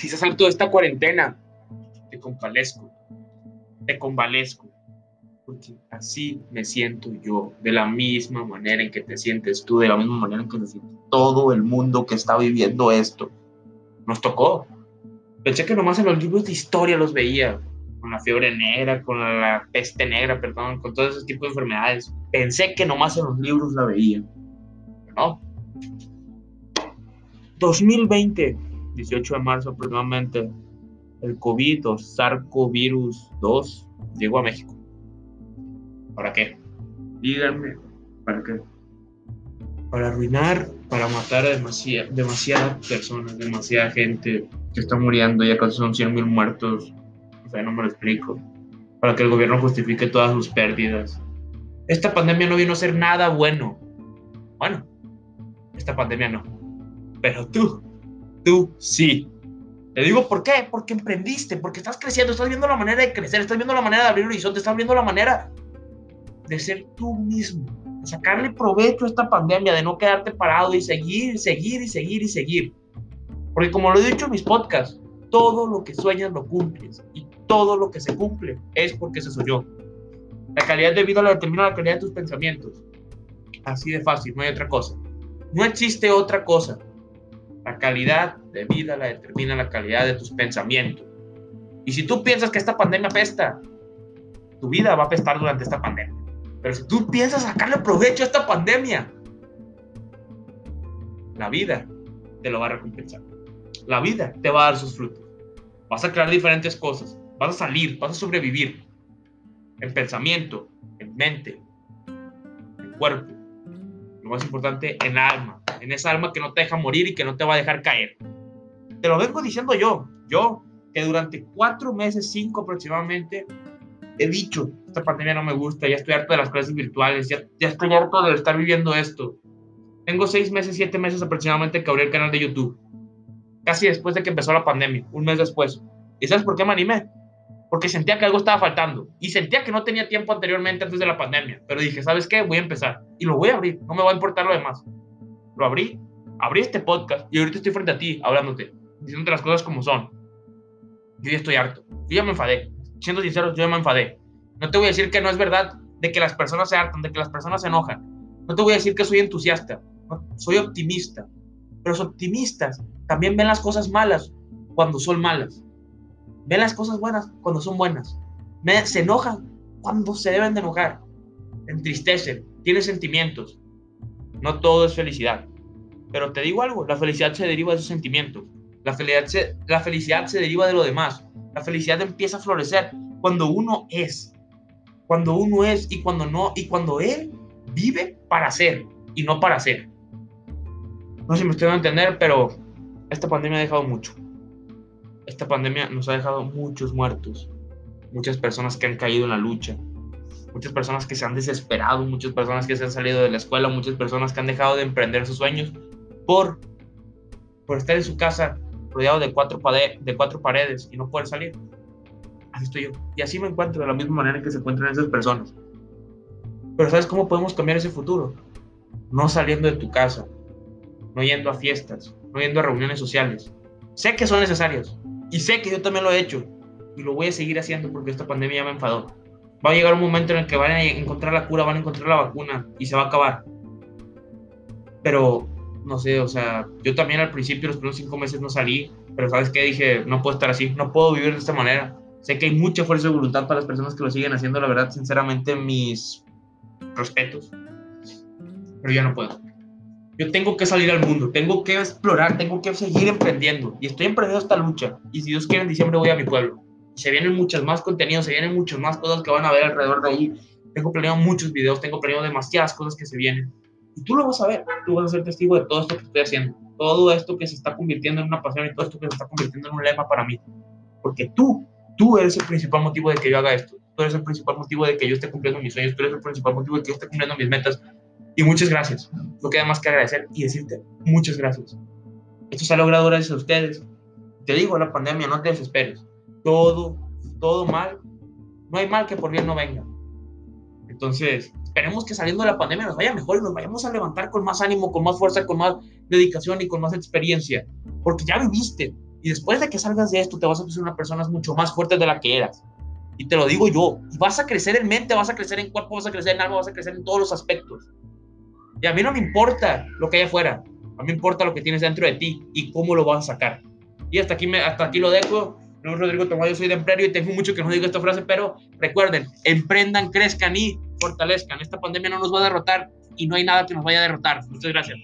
si se salto de esta cuarentena, te compadezco, te convalezco, porque así me siento yo, de la misma manera en que te sientes tú, de la misma manera en que se siente todo el mundo que está viviendo esto. Nos tocó. Pensé que nomás en los libros de historia los veía, con la fiebre negra, con la peste negra, perdón, con todo ese tipo de enfermedades. Pensé que nomás en los libros la veía. no. 2020, 18 de marzo aproximadamente, el COVID o SARS-CoV-2 llegó a México. ¿Para qué? Díganme, ¿para qué? Para arruinar, para matar a demasiadas demasiada personas, demasiada gente que está muriendo, ya casi son 100 mil muertos. O sea, no me lo explico. Para que el gobierno justifique todas sus pérdidas. Esta pandemia no vino a ser nada bueno. Bueno, esta pandemia no. Pero tú, tú sí. Te digo por qué, porque emprendiste, porque estás creciendo, estás viendo la manera de crecer, estás viendo la manera de abrir horizonte, estás viendo la manera de ser tú mismo, de sacarle provecho a esta pandemia, de no quedarte parado y seguir, seguir y seguir y seguir. Porque como lo he dicho en mis podcasts, todo lo que sueñas lo cumples y todo lo que se cumple es porque se soñó. La calidad de vida la determina la calidad de tus pensamientos. Así de fácil, no hay otra cosa. No existe otra cosa. La calidad de vida la determina la calidad de tus pensamientos. Y si tú piensas que esta pandemia apesta, tu vida va a apestar durante esta pandemia. Pero si tú piensas sacarle provecho a esta pandemia, la vida te lo va a recompensar. La vida te va a dar sus frutos. Vas a crear diferentes cosas. Vas a salir, vas a sobrevivir. En pensamiento, en mente, en cuerpo. Lo más importante, en alma en esa alma que no te deja morir y que no te va a dejar caer. Te lo vengo diciendo yo, yo, que durante cuatro meses, cinco aproximadamente, he dicho, esta pandemia no me gusta, ya estoy harto de las clases virtuales, ya, ya estoy harto de estar viviendo esto. Tengo seis meses, siete meses aproximadamente que abrí el canal de YouTube. Casi después de que empezó la pandemia, un mes después. ¿Y sabes por qué me animé? Porque sentía que algo estaba faltando. Y sentía que no tenía tiempo anteriormente antes de la pandemia. Pero dije, ¿sabes qué? Voy a empezar. Y lo voy a abrir. No me va a importar lo demás lo abrí, abrí este podcast y ahorita estoy frente a ti hablándote, diciéndote las cosas como son. Yo ya estoy harto, yo ya me enfadé, siendo sincero, yo ya me enfadé. No te voy a decir que no es verdad de que las personas se hartan, de que las personas se enojan. No te voy a decir que soy entusiasta, soy optimista. Pero los optimistas también ven las cosas malas cuando son malas. Ven las cosas buenas cuando son buenas. Se enojan cuando se deben de enojar. Entristecen, tienen sentimientos. No todo es felicidad. Pero te digo algo, la felicidad se deriva de esos sentimientos. La felicidad, se, la felicidad se deriva de lo demás. La felicidad empieza a florecer cuando uno es. Cuando uno es y cuando no. Y cuando él vive para ser y no para ser. No sé si me estoy dando a entender, pero esta pandemia ha dejado mucho. Esta pandemia nos ha dejado muchos muertos. Muchas personas que han caído en la lucha. Muchas personas que se han desesperado. Muchas personas que se han salido de la escuela. Muchas personas que han dejado de emprender sus sueños por, por estar en su casa rodeado de cuatro, de cuatro paredes y no poder salir. Así estoy yo. Y así me encuentro de la misma manera que se encuentran esas personas. Pero ¿sabes cómo podemos cambiar ese futuro? No saliendo de tu casa, no yendo a fiestas, no yendo a reuniones sociales. Sé que son necesarios y sé que yo también lo he hecho y lo voy a seguir haciendo porque esta pandemia me enfadó. Va a llegar un momento en el que van a encontrar la cura, van a encontrar la vacuna y se va a acabar. Pero no sé, o sea, yo también al principio, los primeros cinco meses no salí, pero ¿sabes qué? Dije, no puedo estar así, no puedo vivir de esta manera. Sé que hay mucha fuerza de voluntad para las personas que lo siguen haciendo, la verdad, sinceramente, mis respetos. Pero ya no puedo. Yo tengo que salir al mundo, tengo que explorar, tengo que seguir emprendiendo. Y estoy emprendiendo esta lucha. Y si Dios quiere, en diciembre voy a mi pueblo. Se vienen muchas más contenidos, se vienen muchas más cosas que van a ver alrededor de ahí. Tengo planeado muchos videos, tengo planeado demasiadas cosas que se vienen. Y tú lo vas a ver, tú vas a ser testigo de todo esto que estoy haciendo, todo esto que se está convirtiendo en una pasión y todo esto que se está convirtiendo en un lema para mí. Porque tú, tú eres el principal motivo de que yo haga esto, tú eres el principal motivo de que yo esté cumpliendo mis sueños, tú eres el principal motivo de que yo esté cumpliendo mis metas. Y muchas gracias. No queda más que agradecer y decirte muchas gracias. Esto se ha logrado gracias a ustedes. Te digo, la pandemia, no te desesperes. Todo, todo mal. No hay mal que por bien no venga. Entonces, esperemos que saliendo de la pandemia nos vaya mejor y nos vayamos a levantar con más ánimo, con más fuerza, con más dedicación y con más experiencia. Porque ya viviste, Y después de que salgas de esto, te vas a ser una persona mucho más fuerte de la que eras. Y te lo digo yo. Vas a crecer en mente, vas a crecer en cuerpo, vas a crecer en alma, vas a crecer en todos los aspectos. Y a mí no me importa lo que hay afuera. A mí me importa lo que tienes dentro de ti y cómo lo vas a sacar. Y hasta aquí, me, hasta aquí lo dejo. No, Rodrigo Tomás, yo soy de empresario y tengo mucho que no digo esta frase, pero recuerden, emprendan, crezcan y fortalezcan. Esta pandemia no nos va a derrotar y no hay nada que nos vaya a derrotar. Muchas gracias.